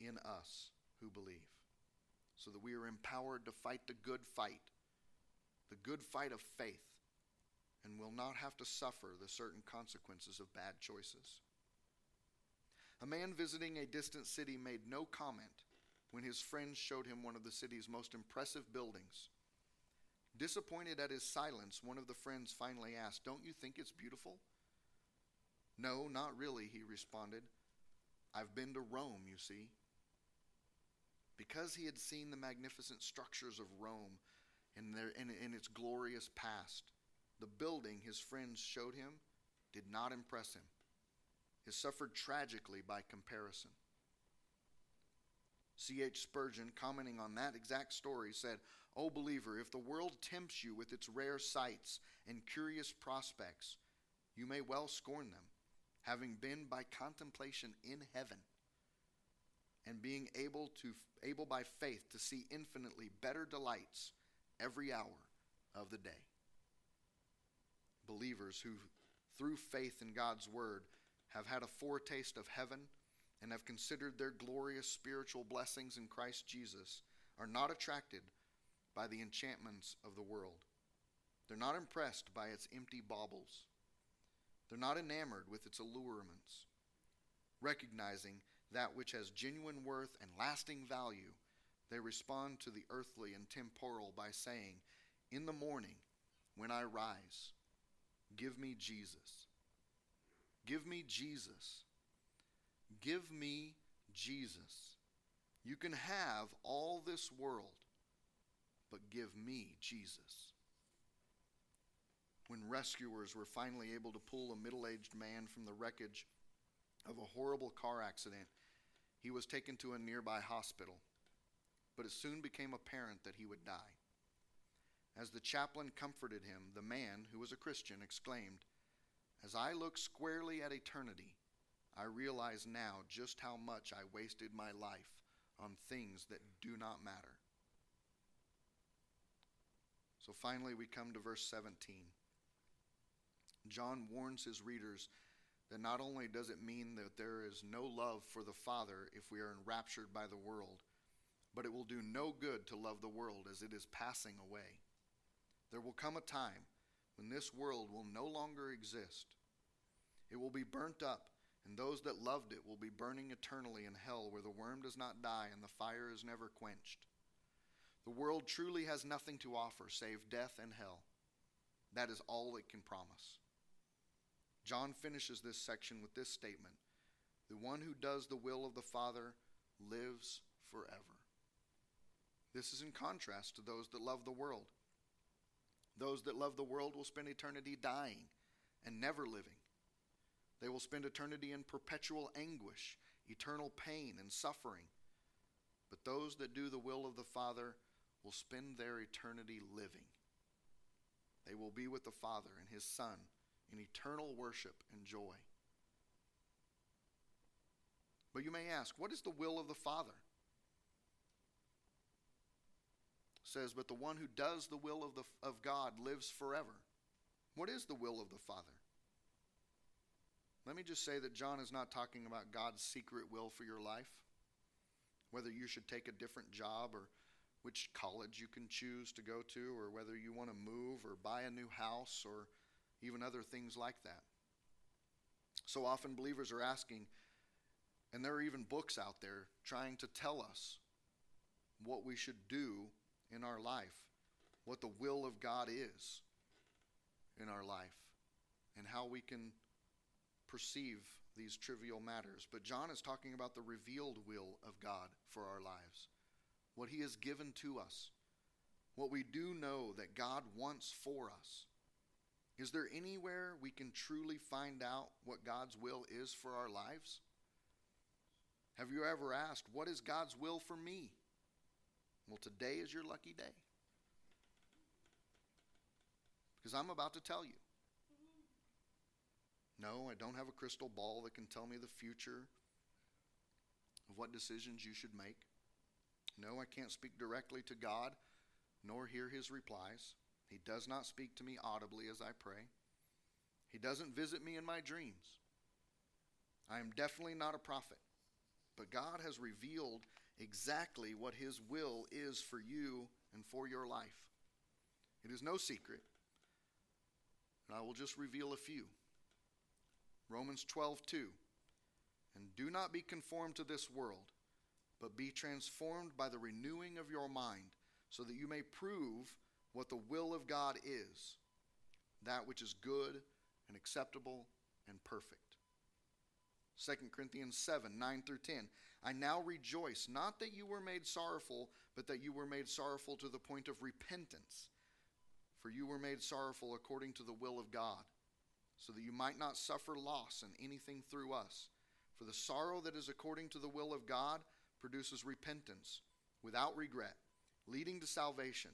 in us who believe, so that we are empowered to fight the good fight, the good fight of faith, and will not have to suffer the certain consequences of bad choices. A man visiting a distant city made no comment when his friends showed him one of the city's most impressive buildings. Disappointed at his silence, one of the friends finally asked, Don't you think it's beautiful? No, not really, he responded. I've been to Rome, you see. Because he had seen the magnificent structures of Rome in, their, in, in its glorious past, the building his friends showed him did not impress him. It suffered tragically by comparison. C.H. Spurgeon, commenting on that exact story, said, O believer, if the world tempts you with its rare sights and curious prospects, you may well scorn them, having been by contemplation in heaven and being able to able by faith to see infinitely better delights every hour of the day. Believers who through faith in God's word have had a foretaste of heaven and have considered their glorious spiritual blessings in Christ Jesus are not attracted by the enchantments of the world. They're not impressed by its empty baubles. They're not enamored with its allurements. Recognizing that which has genuine worth and lasting value, they respond to the earthly and temporal by saying, In the morning, when I rise, give me Jesus. Give me Jesus. Give me Jesus. You can have all this world, but give me Jesus. When rescuers were finally able to pull a middle aged man from the wreckage of a horrible car accident, he was taken to a nearby hospital. But it soon became apparent that he would die. As the chaplain comforted him, the man, who was a Christian, exclaimed, As I look squarely at eternity, I realize now just how much I wasted my life on things that mm. do not matter. So finally, we come to verse 17. John warns his readers that not only does it mean that there is no love for the Father if we are enraptured by the world, but it will do no good to love the world as it is passing away. There will come a time when this world will no longer exist. It will be burnt up, and those that loved it will be burning eternally in hell where the worm does not die and the fire is never quenched. The world truly has nothing to offer save death and hell. That is all it can promise. John finishes this section with this statement The one who does the will of the Father lives forever. This is in contrast to those that love the world. Those that love the world will spend eternity dying and never living. They will spend eternity in perpetual anguish, eternal pain, and suffering. But those that do the will of the Father will spend their eternity living. They will be with the Father and His Son in eternal worship and joy. But you may ask, what is the will of the Father? It says, but the one who does the will of, the, of God lives forever. What is the will of the Father? Let me just say that John is not talking about God's secret will for your life, whether you should take a different job or which college you can choose to go to, or whether you want to move or buy a new house or even other things like that. So often believers are asking, and there are even books out there trying to tell us what we should do in our life, what the will of God is in our life, and how we can perceive these trivial matters. But John is talking about the revealed will of God for our lives, what He has given to us, what we do know that God wants for us. Is there anywhere we can truly find out what God's will is for our lives? Have you ever asked, What is God's will for me? Well, today is your lucky day. Because I'm about to tell you. No, I don't have a crystal ball that can tell me the future of what decisions you should make. No, I can't speak directly to God nor hear his replies. He does not speak to me audibly as I pray. He doesn't visit me in my dreams. I am definitely not a prophet, but God has revealed exactly what His will is for you and for your life. It is no secret, and I will just reveal a few. Romans 12, 2. And do not be conformed to this world, but be transformed by the renewing of your mind, so that you may prove what the will of God is, that which is good and acceptable and perfect. 2 Corinthians 7 9 through 10. I now rejoice, not that you were made sorrowful, but that you were made sorrowful to the point of repentance. For you were made sorrowful according to the will of God, so that you might not suffer loss in anything through us. For the sorrow that is according to the will of God produces repentance without regret, leading to salvation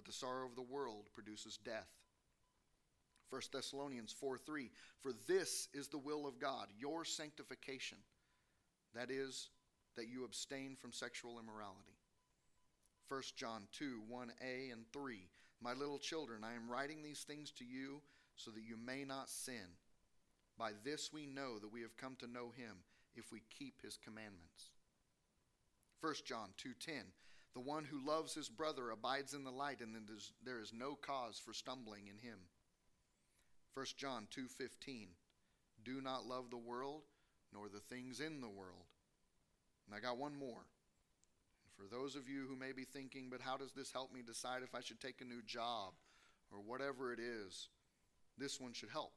but the sorrow of the world produces death. 1 Thessalonians 4 3 For this is the will of God, your sanctification. That is, that you abstain from sexual immorality. 1 John 2 1a and 3 My little children, I am writing these things to you so that you may not sin. By this we know that we have come to know him if we keep his commandments. 1 John 2:10 The one who loves his brother abides in the light and there is no cause for stumbling in him. 1 John 2:15 Do not love the world nor the things in the world. And I got one more. For those of you who may be thinking, but how does this help me decide if I should take a new job or whatever it is? This one should help.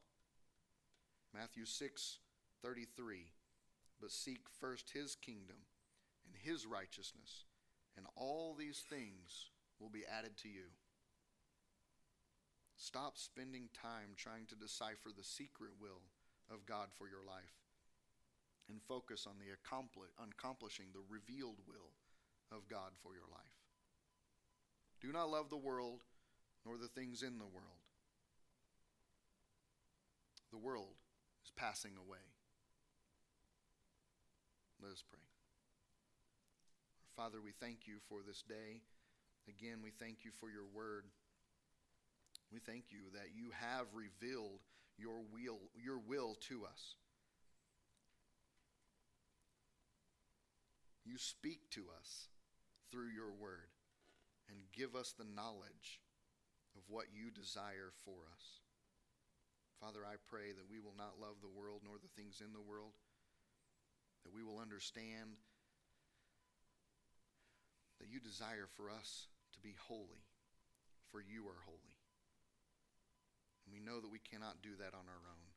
Matthew 6 33. But seek first his kingdom and his righteousness, and all these things will be added to you. Stop spending time trying to decipher the secret will of God for your life and focus on the accomplishing the revealed will of God for your life. Do not love the world nor the things in the world. The world is passing away. Let us pray. Father, we thank you for this day. Again, we thank you for your word. We thank you that you have revealed your will, your will to us. You speak to us through your word and give us the knowledge of what you desire for us. Father, I pray that we will not love the world nor the things in the world, that we will understand that you desire for us to be holy, for you are holy. And we know that we cannot do that on our own.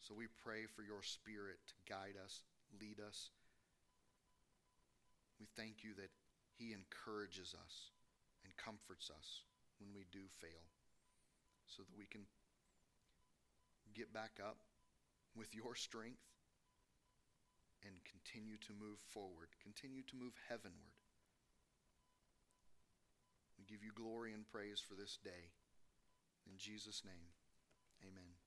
So we pray for your Spirit to guide us, lead us, we thank you that He encourages us and comforts us when we do fail so that we can get back up with your strength and continue to move forward, continue to move heavenward. We give you glory and praise for this day. In Jesus' name, amen.